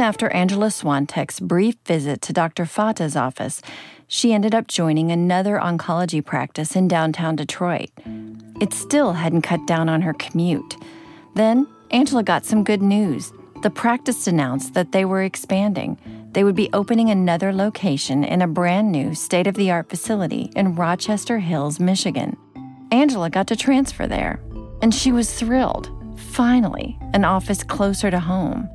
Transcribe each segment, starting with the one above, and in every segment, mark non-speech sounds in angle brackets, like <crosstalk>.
After Angela Swantek's brief visit to Dr. Fata's office, she ended up joining another oncology practice in downtown Detroit. It still hadn't cut down on her commute. Then Angela got some good news. The practice announced that they were expanding. They would be opening another location in a brand new state of the art facility in Rochester Hills, Michigan. Angela got to transfer there, and she was thrilled. Finally, an office closer to home.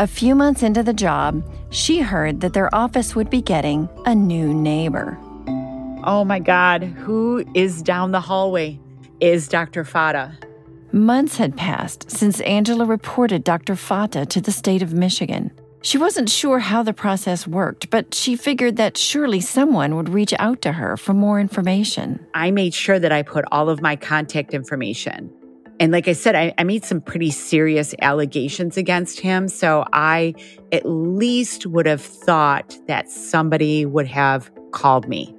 A few months into the job, she heard that their office would be getting a new neighbor. Oh my God, who is down the hallway? Is Dr. Fata. Months had passed since Angela reported Dr. Fata to the state of Michigan. She wasn't sure how the process worked, but she figured that surely someone would reach out to her for more information. I made sure that I put all of my contact information. And like I said, I, I made some pretty serious allegations against him. So I at least would have thought that somebody would have called me.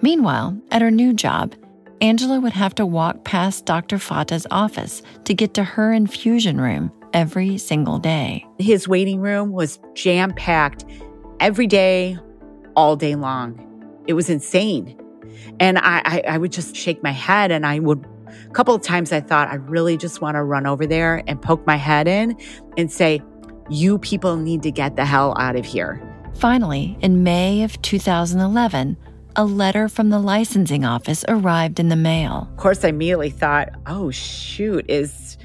Meanwhile, at her new job, Angela would have to walk past Dr. Fata's office to get to her infusion room every single day. His waiting room was jam packed every day, all day long. It was insane. And I, I, I, would just shake my head and I would, a couple of times I thought, I really just want to run over there and poke my head in and say, you people need to get the hell out of here. Finally, in May of 2011, a letter from the licensing office arrived in the mail. Of course, I immediately thought, oh, shoot, is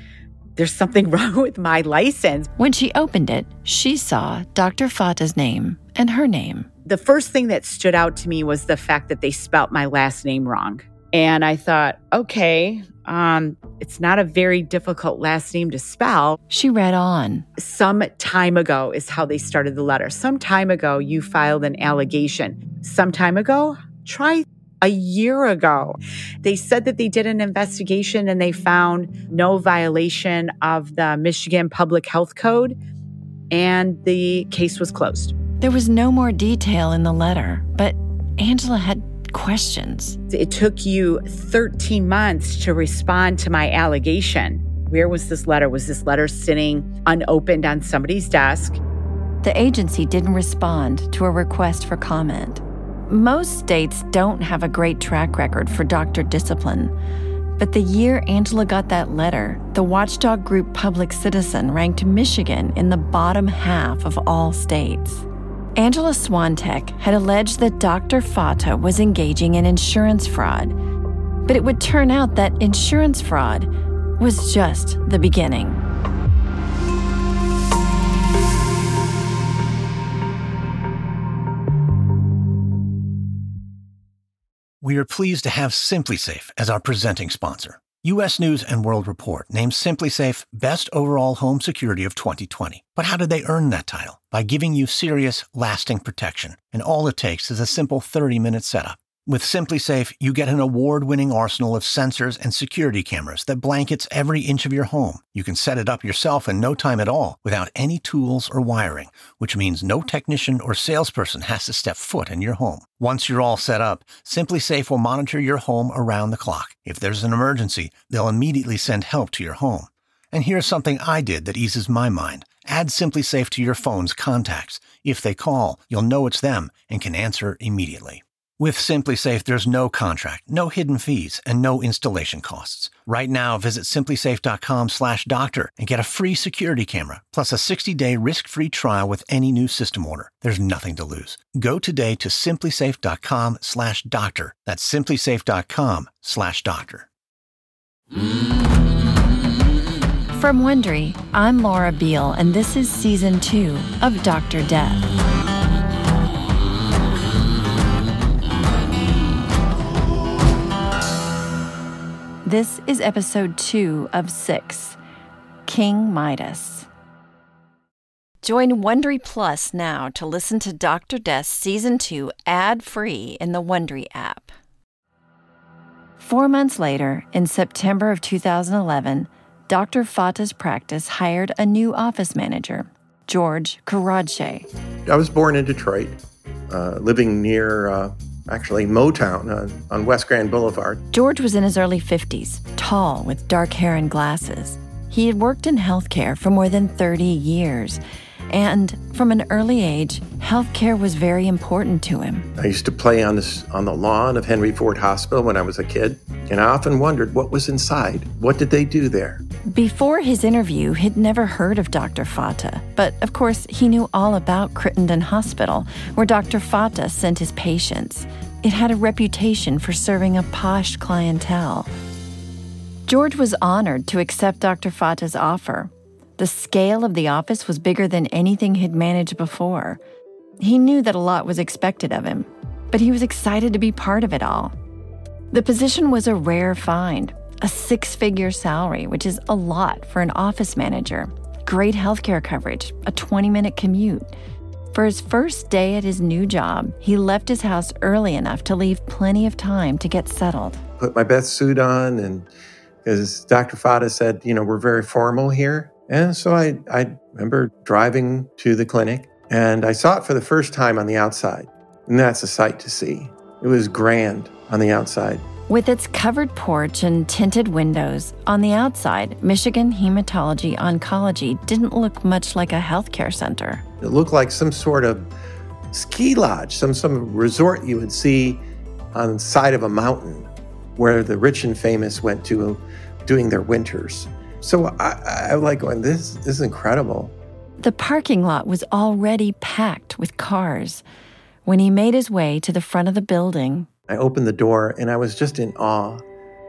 there's something <laughs> wrong with my license. When she opened it, she saw Dr. Fata's name and her name. The first thing that stood out to me was the fact that they spelt my last name wrong. And I thought, okay, um, it's not a very difficult last name to spell. She read on. Some time ago is how they started the letter. Some time ago, you filed an allegation. Some time ago, try a year ago. They said that they did an investigation and they found no violation of the Michigan Public Health Code, and the case was closed. There was no more detail in the letter, but Angela had questions. It took you 13 months to respond to my allegation. Where was this letter? Was this letter sitting unopened on somebody's desk? The agency didn't respond to a request for comment. Most states don't have a great track record for doctor discipline. But the year Angela got that letter, the watchdog group Public Citizen ranked Michigan in the bottom half of all states. Angela Swantek had alleged that Dr. Fata was engaging in insurance fraud. But it would turn out that insurance fraud was just the beginning. We are pleased to have SimpliSafe as our presenting sponsor. U.S. News and World Report named SimpliSafe Best Overall Home Security of 2020. But how did they earn that title? By giving you serious, lasting protection. And all it takes is a simple 30 minute setup. With SimpliSafe, you get an award-winning arsenal of sensors and security cameras that blankets every inch of your home. You can set it up yourself in no time at all without any tools or wiring, which means no technician or salesperson has to step foot in your home. Once you're all set up, SimpliSafe will monitor your home around the clock. If there's an emergency, they'll immediately send help to your home. And here's something I did that eases my mind. Add SimpliSafe to your phone's contacts. If they call, you'll know it's them and can answer immediately. With SimpliSafe, there's no contract, no hidden fees, and no installation costs. Right now, visit simplisafe.com/doctor and get a free security camera plus a 60-day risk-free trial with any new system order. There's nothing to lose. Go today to simplisafe.com/doctor. That's simplisafe.com/doctor. From Wondery, I'm Laura Beal, and this is season two of Doctor Death. This is episode two of six King Midas. Join Wondery Plus now to listen to Dr. Death Season 2 ad free in the Wondery app. Four months later, in September of 2011, Dr. Fata's practice hired a new office manager, George Karadsheh. I was born in Detroit, uh, living near uh, actually Motown uh, on West Grand Boulevard. George was in his early 50s, tall with dark hair and glasses. He had worked in healthcare for more than 30 years, And from an early age, healthcare was very important to him. I used to play on this on the lawn of Henry Ford Hospital when I was a kid, and I often wondered what was inside. What did they do there? Before his interview, he'd never heard of Dr. Fata, but of course, he knew all about Crittenden Hospital, where Dr. Fata sent his patients. It had a reputation for serving a posh clientele. George was honored to accept Dr. Fata's offer. The scale of the office was bigger than anything he'd managed before. He knew that a lot was expected of him, but he was excited to be part of it all. The position was a rare find, a six figure salary, which is a lot for an office manager, great healthcare coverage, a 20 minute commute. For his first day at his new job, he left his house early enough to leave plenty of time to get settled. Put my best suit on, and because Dr. Fata said, you know, we're very formal here. And so I, I remember driving to the clinic and I saw it for the first time on the outside. And that's a sight to see. It was grand on the outside. With its covered porch and tinted windows, on the outside, Michigan Hematology Oncology didn't look much like a healthcare center. It looked like some sort of ski lodge, some, some resort you would see on the side of a mountain where the rich and famous went to doing their winters. So I, I like going, this, this is incredible. The parking lot was already packed with cars. When he made his way to the front of the building, I opened the door and I was just in awe.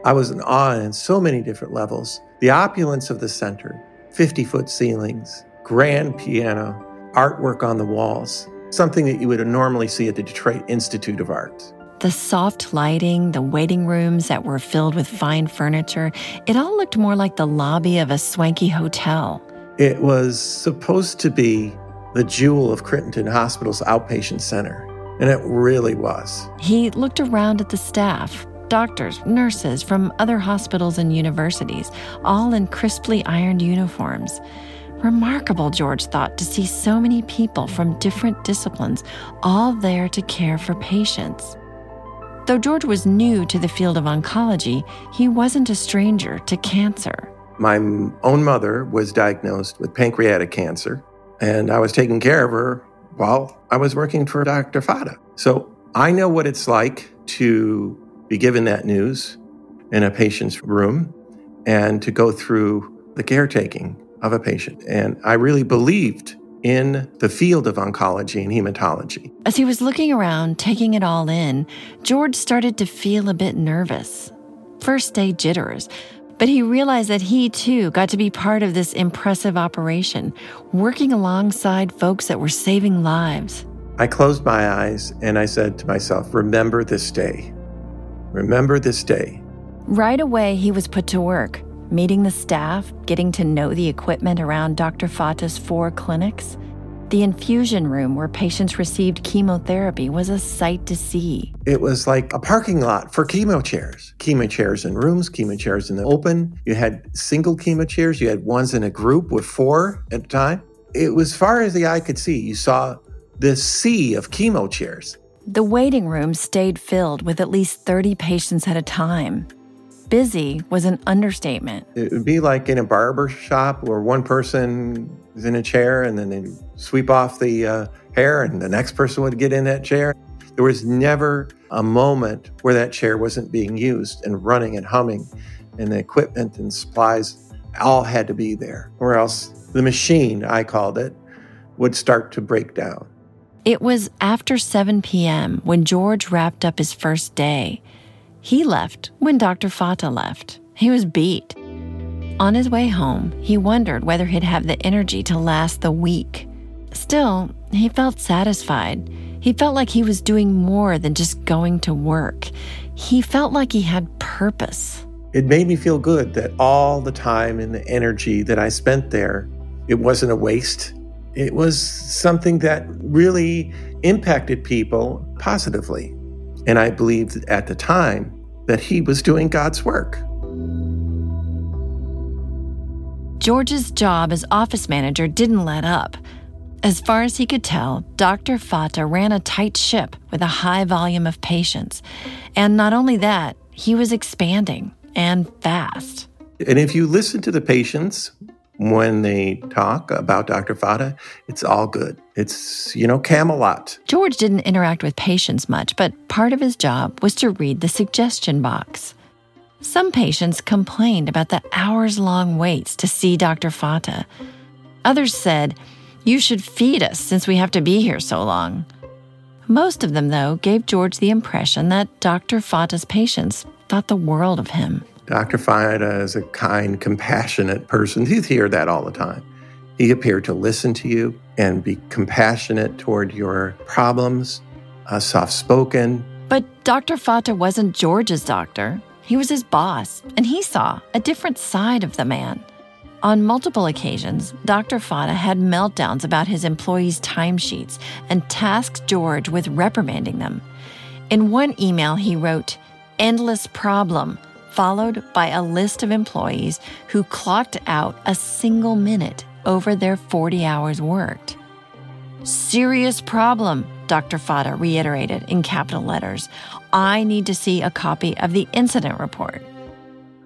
I was in awe in so many different levels. The opulence of the center, 50 foot ceilings, grand piano, artwork on the walls, something that you would normally see at the Detroit Institute of Arts. The soft lighting, the waiting rooms that were filled with fine furniture, it all looked more like the lobby of a swanky hotel. It was supposed to be the jewel of Crittenden Hospital's outpatient center, and it really was. He looked around at the staff doctors, nurses from other hospitals and universities, all in crisply ironed uniforms. Remarkable, George thought, to see so many people from different disciplines all there to care for patients. Though George was new to the field of oncology, he wasn't a stranger to cancer. My own mother was diagnosed with pancreatic cancer, and I was taking care of her while I was working for Dr. Fata. So I know what it's like to be given that news in a patient's room and to go through the caretaking of a patient. And I really believed in the field of oncology and hematology. As he was looking around, taking it all in, George started to feel a bit nervous. First day jitters, but he realized that he too got to be part of this impressive operation, working alongside folks that were saving lives. I closed my eyes and I said to myself, Remember this day. Remember this day. Right away, he was put to work meeting the staff, getting to know the equipment around Dr. Fata's four clinics. The infusion room where patients received chemotherapy was a sight to see. It was like a parking lot for chemo chairs. Chemo chairs in rooms, chemo chairs in the open. You had single chemo chairs, you had ones in a group with four at a time. It was far as the eye could see. You saw this sea of chemo chairs. The waiting room stayed filled with at least 30 patients at a time. Busy was an understatement. It would be like in a barber shop where one person is in a chair and then they sweep off the uh, hair and the next person would get in that chair. There was never a moment where that chair wasn't being used and running and humming, and the equipment and supplies all had to be there, or else the machine, I called it, would start to break down. It was after 7 p.m. when George wrapped up his first day. He left when Dr. Fata left. He was beat. On his way home, he wondered whether he'd have the energy to last the week. Still, he felt satisfied. He felt like he was doing more than just going to work. He felt like he had purpose. It made me feel good that all the time and the energy that I spent there, it wasn't a waste. It was something that really impacted people positively. And I believed at the time that he was doing God's work. George's job as office manager didn't let up. As far as he could tell, Dr. Fata ran a tight ship with a high volume of patients. And not only that, he was expanding and fast. And if you listen to the patients, when they talk about Dr. Fata, it's all good. It's, you know, Camelot. George didn't interact with patients much, but part of his job was to read the suggestion box. Some patients complained about the hours long waits to see Dr. Fata. Others said, You should feed us since we have to be here so long. Most of them, though, gave George the impression that Dr. Fata's patients thought the world of him. Dr. Fata is a kind, compassionate person. You hear that all the time. He appeared to listen to you and be compassionate toward your problems, uh, soft spoken. But Dr. Fata wasn't George's doctor. He was his boss, and he saw a different side of the man. On multiple occasions, Dr. Fata had meltdowns about his employees' timesheets and tasked George with reprimanding them. In one email, he wrote, Endless problem followed by a list of employees who clocked out a single minute over their 40 hours worked. Serious problem, Dr. Fata reiterated in capital letters. I need to see a copy of the incident report.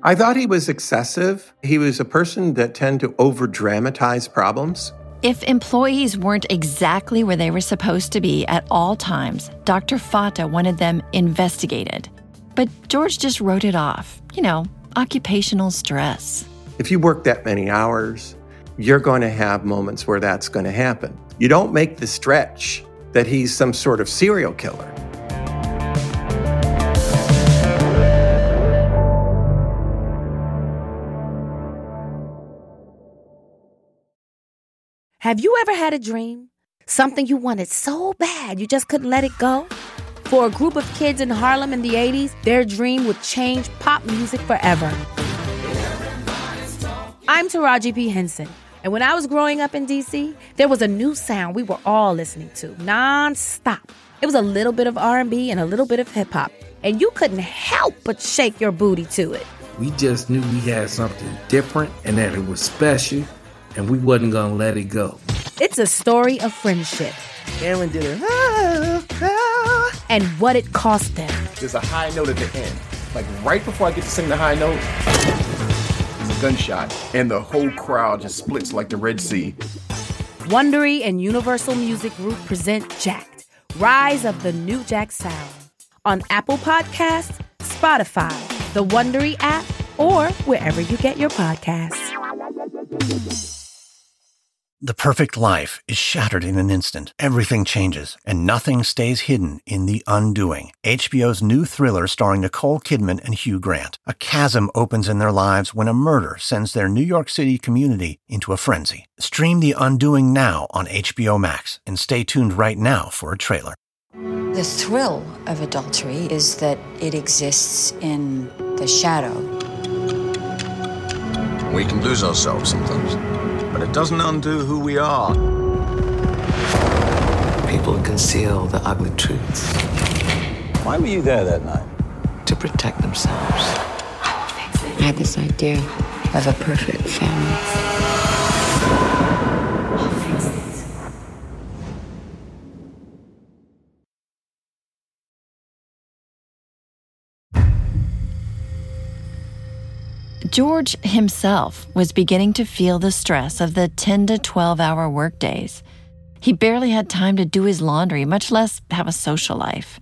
I thought he was excessive. He was a person that tended to over dramatize problems. If employees weren't exactly where they were supposed to be at all times, Dr. Fata wanted them investigated. But George just wrote it off. You know, occupational stress. If you work that many hours, you're going to have moments where that's going to happen. You don't make the stretch that he's some sort of serial killer. Have you ever had a dream? Something you wanted so bad you just couldn't let it go? For a group of kids in Harlem in the 80s, their dream would change pop music forever. I'm Taraji P. Henson, and when I was growing up in DC, there was a new sound we were all listening to non-stop. It was a little bit of R&B and a little bit of hip hop, and you couldn't help but shake your booty to it. We just knew we had something different and that it was special and we wasn't gonna let it go. It's a story of friendship. Aaron did it. And what it cost them. There's a high note at the end. Like right before I get to sing the high note, there's a gunshot. And the whole crowd just splits like the Red Sea. Wondery and Universal Music Group present Jacked, Rise of the New Jack Sound. On Apple Podcasts, Spotify, the Wondery app, or wherever you get your podcasts. The perfect life is shattered in an instant. Everything changes, and nothing stays hidden in the undoing. HBO's new thriller starring Nicole Kidman and Hugh Grant. A chasm opens in their lives when a murder sends their New York City community into a frenzy. Stream The Undoing now on HBO Max, and stay tuned right now for a trailer. The thrill of adultery is that it exists in the shadow. We can lose ourselves sometimes but it doesn't undo who we are. People conceal the ugly truths. Why were you there that night? To protect themselves. I had this idea of a perfect family. George himself was beginning to feel the stress of the 10 to 12 hour workdays. He barely had time to do his laundry, much less have a social life.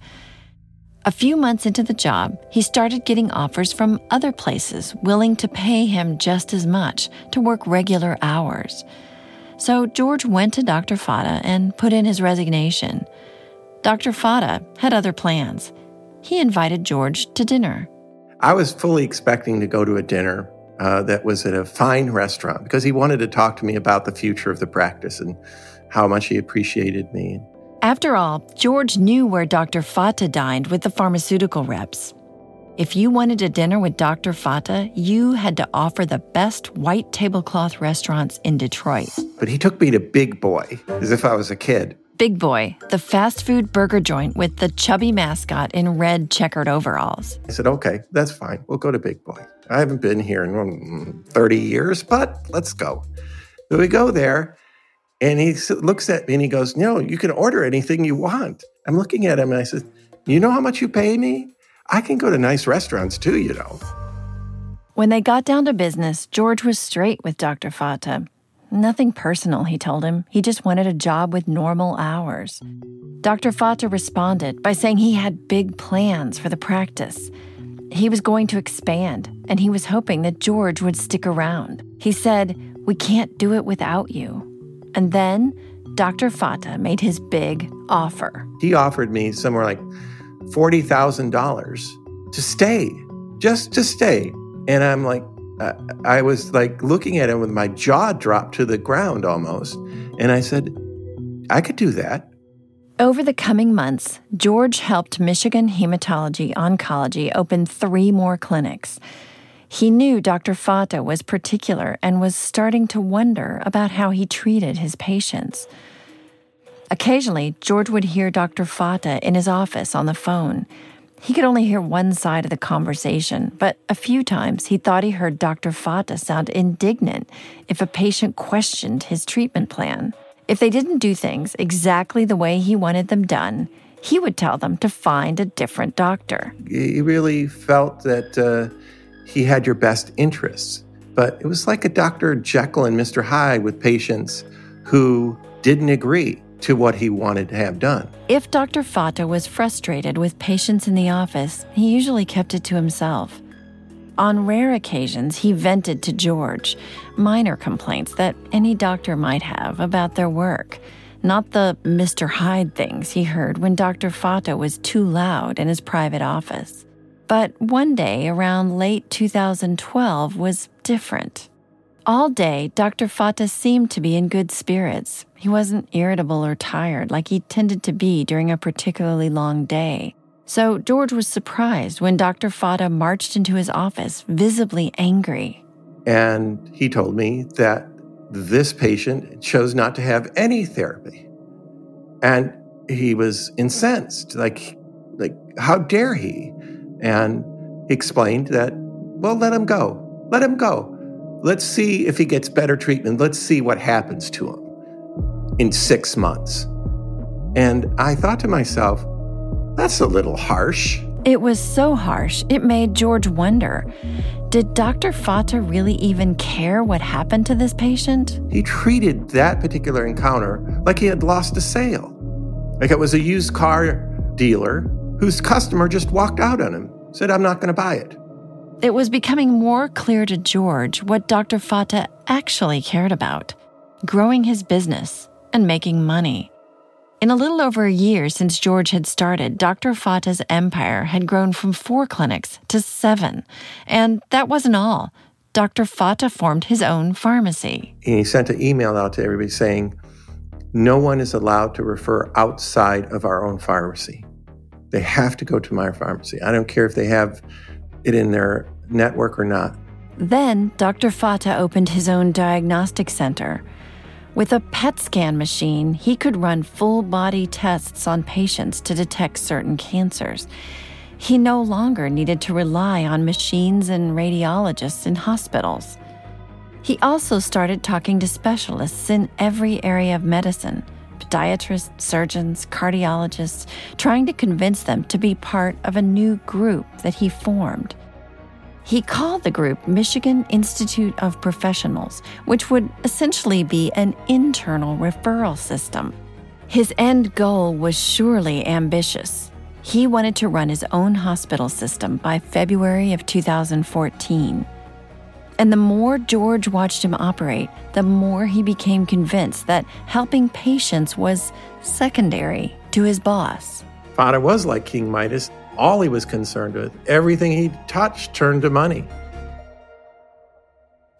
A few months into the job, he started getting offers from other places willing to pay him just as much to work regular hours. So George went to Dr. Fata and put in his resignation. Dr. Fata had other plans. He invited George to dinner. I was fully expecting to go to a dinner uh, that was at a fine restaurant because he wanted to talk to me about the future of the practice and how much he appreciated me. After all, George knew where Dr. Fata dined with the pharmaceutical reps. If you wanted a dinner with Dr. Fata, you had to offer the best white tablecloth restaurants in Detroit. But he took me to Big Boy as if I was a kid. Big Boy, the fast food burger joint with the chubby mascot in red checkered overalls. I said, okay, that's fine. We'll go to Big Boy. I haven't been here in mm, 30 years, but let's go. So we go there, and he looks at me and he goes, No, you can order anything you want. I'm looking at him and I said, You know how much you pay me? I can go to nice restaurants too, you know. When they got down to business, George was straight with Dr. Fata. Nothing personal, he told him. He just wanted a job with normal hours. Dr. Fata responded by saying he had big plans for the practice. He was going to expand, and he was hoping that George would stick around. He said, We can't do it without you. And then Dr. Fata made his big offer. He offered me somewhere like $40,000 to stay, just to stay. And I'm like, I was like looking at him with my jaw dropped to the ground almost. And I said, I could do that. Over the coming months, George helped Michigan Hematology Oncology open three more clinics. He knew Dr. Fata was particular and was starting to wonder about how he treated his patients. Occasionally, George would hear Dr. Fata in his office on the phone. He could only hear one side of the conversation, but a few times he thought he heard Dr. Fata sound indignant if a patient questioned his treatment plan. If they didn't do things exactly the way he wanted them done, he would tell them to find a different doctor. He really felt that uh, he had your best interests, but it was like a Dr. Jekyll and Mr. Hyde with patients who didn't agree to what he wanted to have done. If Dr. Fata was frustrated with patients in the office, he usually kept it to himself. On rare occasions, he vented to George minor complaints that any doctor might have about their work, not the Mr. Hyde things he heard when Dr. Fata was too loud in his private office. But one day around late 2012 was different. All day, Dr. Fata seemed to be in good spirits. He wasn't irritable or tired like he tended to be during a particularly long day. So George was surprised when Dr. Fata marched into his office, visibly angry. And he told me that this patient chose not to have any therapy. And he was incensed, like, like how dare he? And he explained that, well, let him go. Let him go. Let's see if he gets better treatment. Let's see what happens to him in six months. And I thought to myself, that's a little harsh. It was so harsh, it made George wonder did Dr. Fata really even care what happened to this patient? He treated that particular encounter like he had lost a sale, like it was a used car dealer whose customer just walked out on him, said, I'm not going to buy it. It was becoming more clear to George what Dr. Fata actually cared about growing his business and making money. In a little over a year since George had started, Dr. Fata's empire had grown from four clinics to seven. And that wasn't all. Dr. Fata formed his own pharmacy. He sent an email out to everybody saying, No one is allowed to refer outside of our own pharmacy. They have to go to my pharmacy. I don't care if they have it in their network or not. Then Dr. Fata opened his own diagnostic center. With a PET scan machine, he could run full body tests on patients to detect certain cancers. He no longer needed to rely on machines and radiologists in hospitals. He also started talking to specialists in every area of medicine podiatrists, surgeons, cardiologists, trying to convince them to be part of a new group that he formed. He called the group Michigan Institute of Professionals, which would essentially be an internal referral system. His end goal was surely ambitious. He wanted to run his own hospital system by February of 2014. And the more George watched him operate, the more he became convinced that helping patients was secondary to his boss. Fata was like King Midas. All he was concerned with, everything he touched turned to money.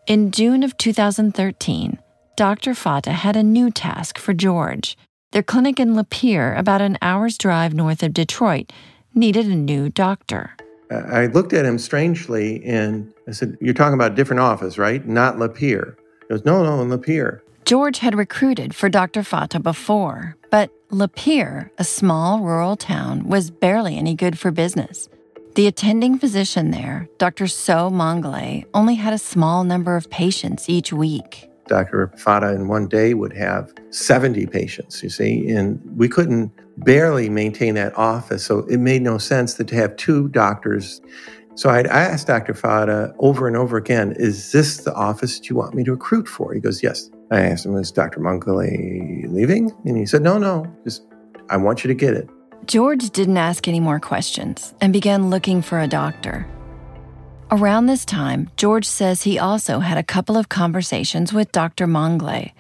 In June of 2013, Dr. Fata had a new task for George. Their clinic in Lapeer, about an hour's drive north of Detroit, needed a new doctor. I looked at him strangely and I said, You're talking about a different office, right? Not Lapeer. He goes, No, no, in Lapeer. George had recruited for Dr. Fata before, but Lapeer, a small rural town, was barely any good for business. The attending physician there, Dr. Soe Maunglay, only had a small number of patients each week. Dr. Fata in one day would have 70 patients, you see, and we couldn't barely maintain that office. So it made no sense that to have two doctors So I'd asked Dr. Fata over and over again, is this the office that you want me to recruit for? He goes, yes. I asked him, is Dr. Maunglay leaving? And he said, no, no, just I want you to get it. George didn't ask any more questions and began looking for a doctor. Around this time, George says he also had a couple of conversations with Dr. Maunglay.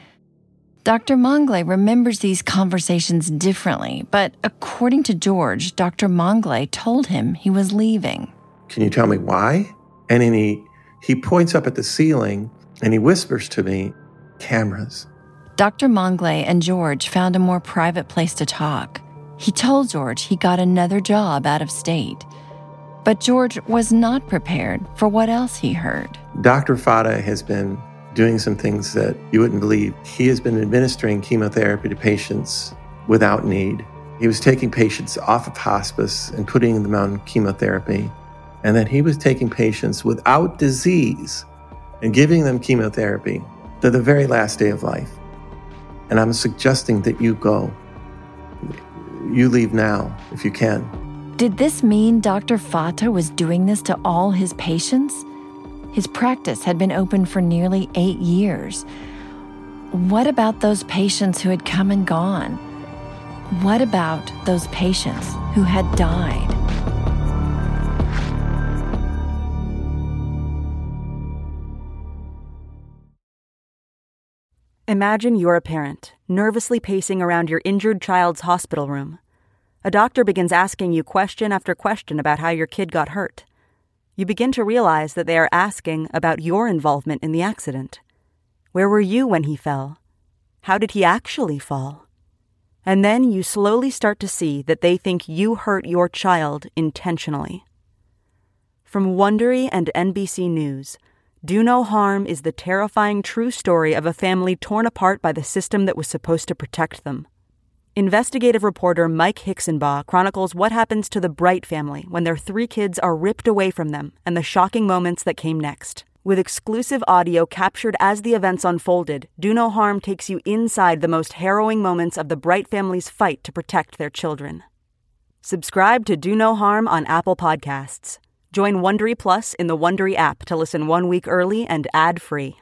Dr. Maunglay remembers these conversations differently, but according to George, Dr. Maunglay told him he was leaving. Can you tell me why? And then he, he points up at the ceiling and he whispers to me, cameras. Dr. Maunglay and George found a more private place to talk. He told George he got another job out of state. But George was not prepared for what else he heard. Dr. Fata has been doing some things that you wouldn't believe. He has been administering chemotherapy to patients without need. He was taking patients off of hospice and putting them on chemotherapy. And then he was taking patients without disease and giving them chemotherapy to the very last day of life. And I'm suggesting that you go. You leave now if you can. Did this mean Dr. Fata was doing this to all his patients? His practice had been open for nearly eight years. What about those patients who had come and gone? What about those patients who had died? Imagine you're a parent, nervously pacing around your injured child's hospital room. A doctor begins asking you question after question about how your kid got hurt you begin to realize that they are asking about your involvement in the accident. Where were you when he fell? How did he actually fall? And then you slowly start to see that they think you hurt your child intentionally. From Wondery and NBC News, Do No Harm is the terrifying true story of a family torn apart by the system that was supposed to protect them. Investigative reporter Mike Hixenbaugh chronicles what happens to the Bright family when their three kids are ripped away from them and the shocking moments that came next. With exclusive audio captured as the events unfolded, Do No Harm takes you inside the most harrowing moments of the Bright family's fight to protect their children. Subscribe to Do No Harm on Apple Podcasts. Join Wondery Plus in the Wondery app to listen one week early and ad-free.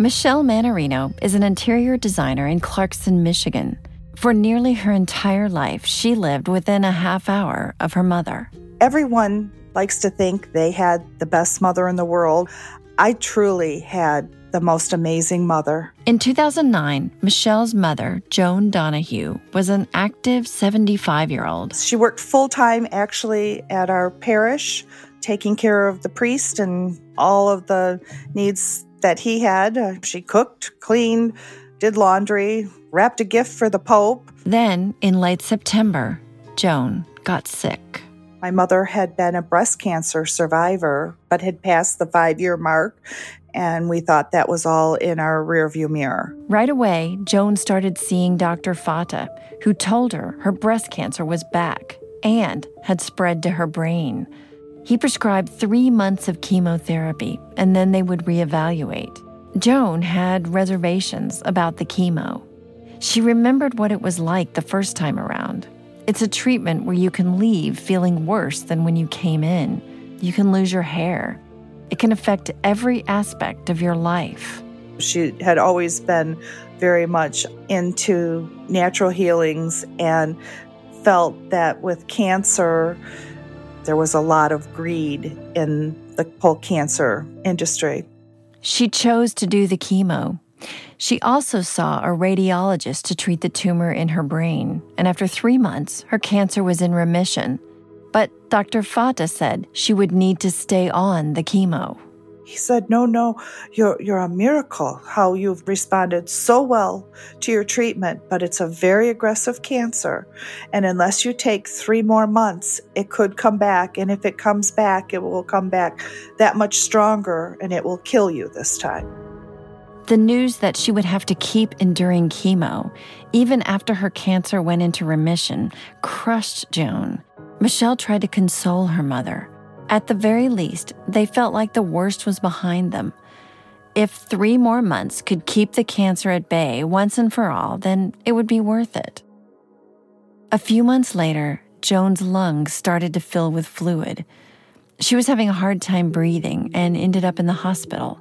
Michelle Manarino is an interior designer in Clarkston, Michigan. For nearly her entire life, she lived within a half hour of her mother. Everyone likes to think they had the best mother in the world. I truly had the most amazing mother. In 2009, Michelle's mother, Joan Donahue, was an active 75 year old. She worked full time actually at our parish, taking care of the priest and all of the needs that he had. Uh, she cooked, cleaned, did laundry, wrapped a gift for the Pope. Then, in late September, Joan got sick. My mother had been a breast cancer survivor, but had passed the five year mark, and we thought that was all in our rearview mirror. Right away, Joan started seeing Dr. Fata, who told her her breast cancer was back and had spread to her brain. He prescribed three months of chemotherapy, and then they would reevaluate. Joan had reservations about the chemo. She remembered what it was like the first time around. It's a treatment where you can leave feeling worse than when you came in. You can lose your hair. It can affect every aspect of your life. She had always been very much into natural healings and felt that with cancer, there was a lot of greed in the whole cancer industry. She chose to do the chemo. She also saw a radiologist to treat the tumor in her brain, and after three months, her cancer was in remission. But Dr. Fata said she would need to stay on the chemo. He said, No, no, you're, you're a miracle how you've responded so well to your treatment, but it's a very aggressive cancer. And unless you take three more months, it could come back. And if it comes back, it will come back that much stronger and it will kill you this time. The news that she would have to keep enduring chemo, even after her cancer went into remission, crushed Joan. Michelle tried to console her mother. At the very least, they felt like the worst was behind them. If three more months could keep the cancer at bay once and for all, then it would be worth it. A few months later, Joan's lungs started to fill with fluid. She was having a hard time breathing and ended up in the hospital.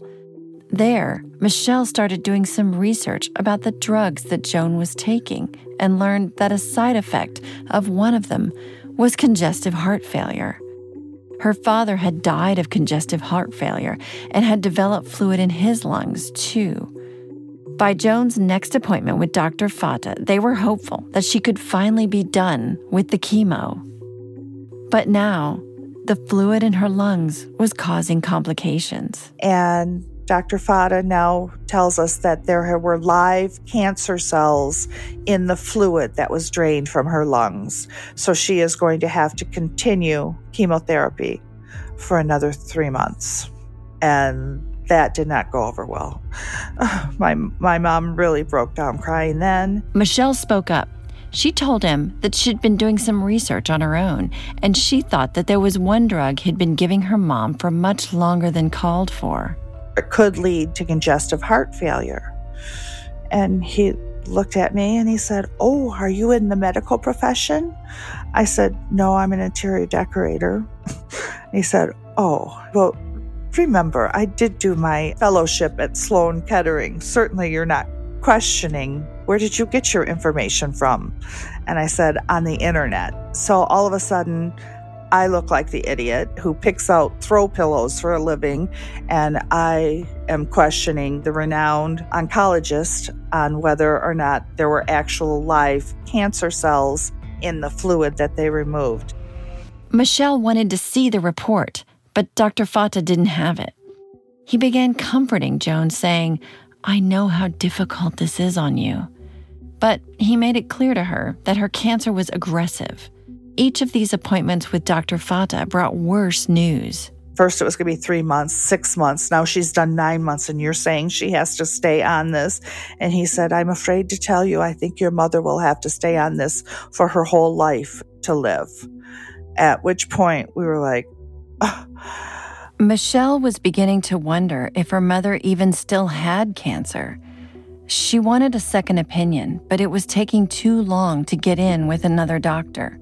There, Michelle started doing some research about the drugs that Joan was taking and learned that a side effect of one of them was congestive heart failure. Her father had died of congestive heart failure and had developed fluid in his lungs, too. By Joan's next appointment with Dr. Fata, they were hopeful that she could finally be done with the chemo. But now, the fluid in her lungs was causing complications. And Dr. Fata now tells us that there were live cancer cells in the fluid that was drained from her lungs. So she is going to have to continue chemotherapy for another three months. And that did not go over well. <sighs> My, my mom really broke down crying then. Michelle spoke up. She told him that she'd been doing some research on her own, and she thought that there was one drug he'd been giving her mom for much longer than called for. Could lead to congestive heart failure. And he looked at me and he said, Oh, are you in the medical profession? I said, No, I'm an interior decorator. <laughs> he said, Oh, well, remember, I did do my fellowship at Sloan Kettering. Certainly, you're not questioning where did you get your information from? And I said, On the internet. So all of a sudden, I look like the idiot who picks out throw pillows for a living, and I am questioning the renowned oncologist on whether or not there were actual live cancer cells in the fluid that they removed. Michelle wanted to see the report, but Dr. Fata didn't have it. He began comforting Joan, saying, I know how difficult this is on you. But he made it clear to her that her cancer was aggressive each of these appointments with Dr. Fata brought worse news. First, it was going to be three months, six months. Now she's done nine months, and you're saying she has to stay on this. And he said, I'm afraid to tell you, I think your mother will have to stay on this for her whole life to live. At which point, we were like, Michelle was beginning to wonder if her mother even still had cancer. She wanted a second opinion, but it was taking too long to get in with another doctor.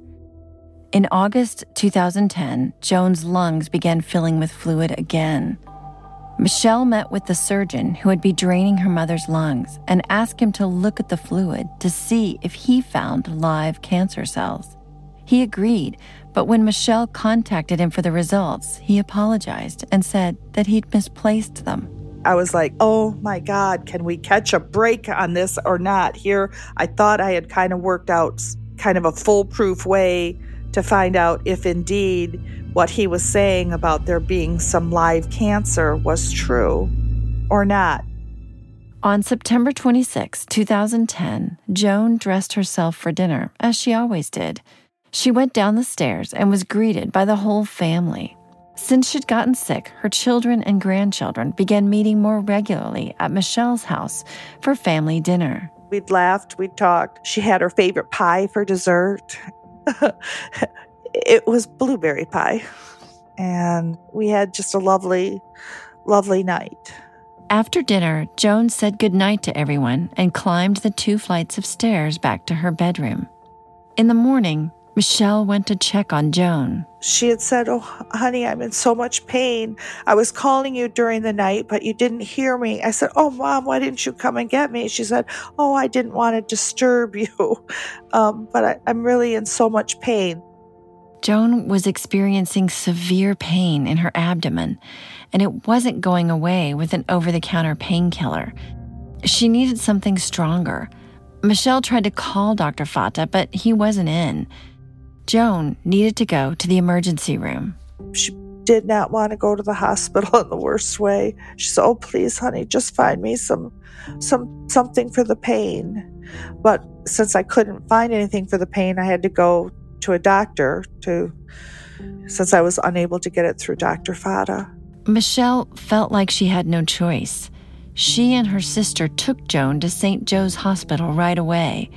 In August 2010, Joan's lungs began filling with fluid again. Michelle met with the surgeon who would be draining her mother's lungs and asked him to look at the fluid to see if he found live cancer cells. He agreed, but when Michelle contacted him for the results, he apologized and said that he'd misplaced them. I was like, oh my God, can we catch a break on this or not? Here, I thought I had kind of worked out kind of a foolproof way to find out if indeed what he was saying about there being some live cancer was true or not. On September 26, 2010, Joan dressed herself for dinner, as she always did. She went down the stairs and was greeted by the whole family. Since she'd gotten sick, her children and grandchildren began meeting more regularly at Michelle's house for family dinner. We'd laughed, we'd talked. She had her favorite pie for dessert, <laughs> it was blueberry pie. And we had just a lovely, lovely night. After dinner, Joan said goodnight to everyone and climbed the two flights of stairs back to her bedroom. In the morning, Michelle went to check on Joan. She had said, Oh, honey, I'm in so much pain. I was calling you during the night, but you didn't hear me. I said, Oh, mom, why didn't you come and get me? She said, Oh, I didn't want to disturb <laughs> you, um, but I, I'm really in so much pain. Joan was experiencing severe pain in her abdomen, and it wasn't going away with an over the counter painkiller. She needed something stronger. Michelle tried to call Dr. Fata, but he wasn't in. Joan needed to go to the emergency room. She did not want to go to the hospital in the worst way. She said, "Oh, please, honey, just find me some some something for the pain." But since I couldn't find anything for the pain, I had to go to a doctor to since I was unable to get it through Dr. Fata. Michelle felt like she had no choice. She and her sister took Joan to St. Joe's Hospital right away.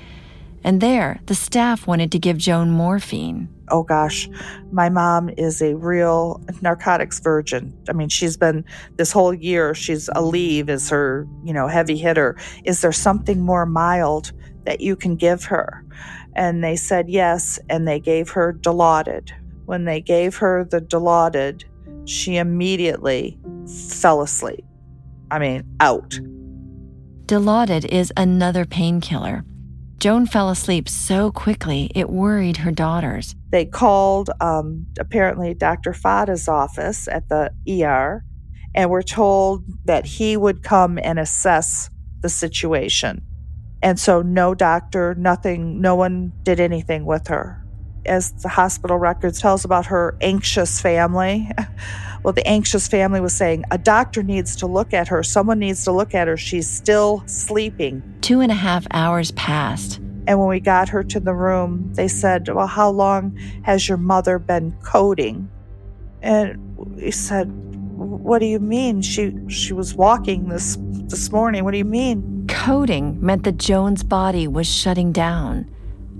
And there, the staff wanted to give Joan morphine. Oh gosh, my mom is a real narcotics virgin. I mean, she's been this whole year, she's Aleve is her, you know, heavy hitter. Is there something more mild that you can give her? And they said yes, and they gave her Dilaudid. When they gave her the Dilaudid, she immediately fell asleep. I mean, out. Dilaudid is another painkiller. Joan fell asleep so quickly it worried her daughters. They called um, apparently Dr. Fata's office at the ER and were told that he would come and assess the situation. And so, no doctor, nothing, no one did anything with her. As the hospital records tells about her anxious family, <laughs> well, the anxious family was saying, a doctor needs to look at her. Someone needs to look at her. She's still sleeping. Two and a half hours passed. And when we got her to the room, they said, Well, how long has your mother been coding? And we said, What do you mean? She she was walking this this morning. What do you mean? Coding meant that Joan's body was shutting down.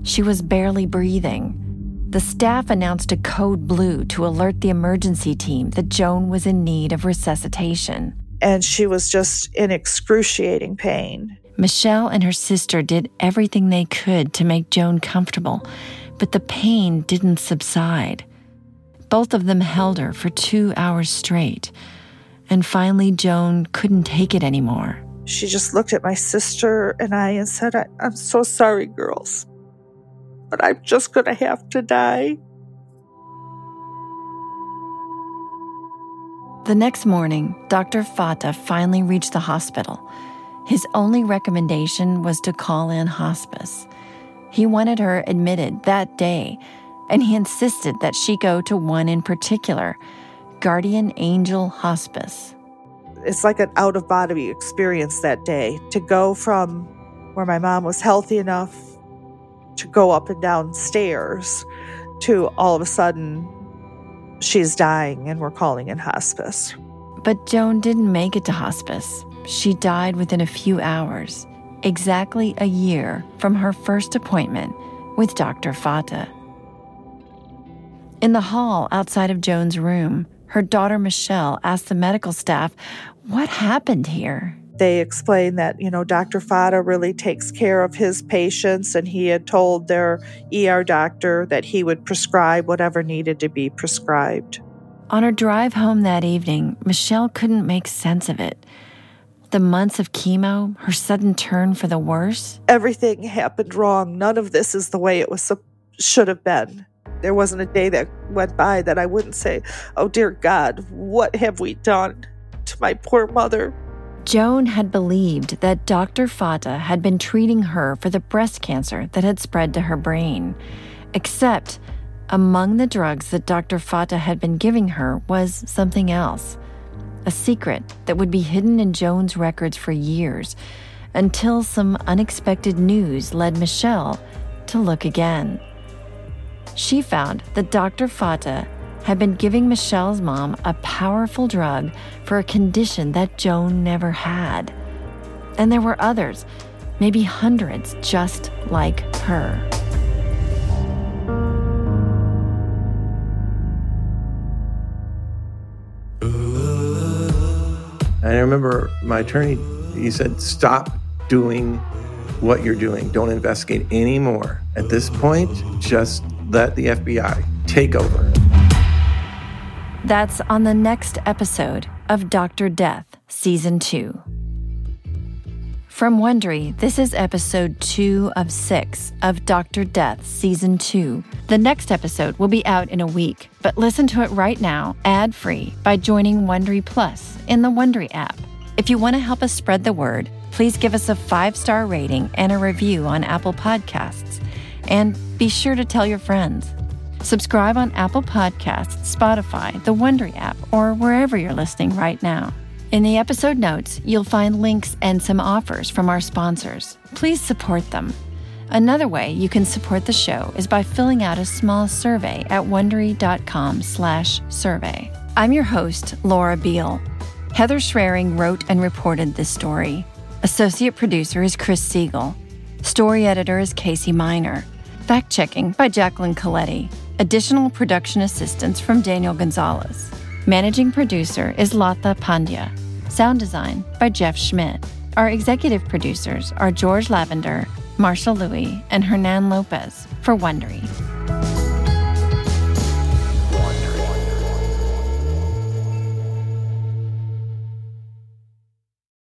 She was barely breathing. The staff announced a code blue to alert the emergency team that Joan was in need of resuscitation. And she was just in excruciating pain. Michelle and her sister did everything they could to make Joan comfortable, but the pain didn't subside. Both of them held her for two hours straight, and finally, Joan couldn't take it anymore. She just looked at my sister and I and said, I, am so sorry, girls, but I'm just to have to die. The next morning, Dr. Fata finally reached the hospital. His only recommendation was to call in hospice. He wanted her admitted that day, and he insisted that she go to one in particular Guardian Angel Hospice. It's like an out of body experience that day to go from where my mom was healthy enough to go up and down stairs to all of a sudden she's dying and we're calling in hospice. But Joan didn't make it to hospice. She died within a few hours, exactly a year from her first appointment with Dr. Fata. In the hall outside of Joan's room, her daughter Michelle asked the medical staff what happened here. They explained that, you know, Dr. Fata really takes care of his patients, and he had told their ER doctor that he would prescribe whatever needed to be prescribed. On her drive home that evening, Michelle couldn't make sense of it the months of chemo, her sudden turn for the worse? Everything happened wrong. None of this is the way it was should have been. There wasn't a day that went by that I wouldn't say, "Oh dear God, what have we done to my poor mother?" Joan had believed that Dr. Fata had been treating her for the breast cancer that had spread to her brain. Except among the drugs that Dr. Fata had been giving her was something else a secret that would be hidden in Joan's records for years until some unexpected news led Michelle to look again. She found that Dr. Fata had been giving Michelle's mom a powerful drug for a condition that Joan never had. And there were others, maybe hundreds, just like her. And I remember my attorney, he said, stop doing what you're doing. Don't investigate anymore. At this point, just let the FBI take over. That's on the next episode of Dr. Death, Season 2. From Wondery, this is episode two of six of Dr. Death Season 2. The next episode will be out in a week, but listen to it right now, ad free, by joining Wondery Plus in the Wondery app. If you want to help us spread the word, please give us a five star rating and a review on Apple Podcasts. And be sure to tell your friends. Subscribe on Apple Podcasts, Spotify, the Wondery app, or wherever you're listening right now. In the episode notes, you'll find links and some offers from our sponsors. Please support them. Another way you can support the show is by filling out a small survey at wondery.com/survey. I'm your host, Laura Beil. Heather Schraring wrote and reported this story. Associate producer is Chris Siegel. Story editor is Casey Miner. Fact checking by Jacqueline Coletti. Additional production assistance from Daniel Gonzalez. Managing producer is Latha Pandya. Sound design by Jeff Schmidt. Our executive producers are George Lavender, Marshall Lewy, and Hernan Lopez for Wondery.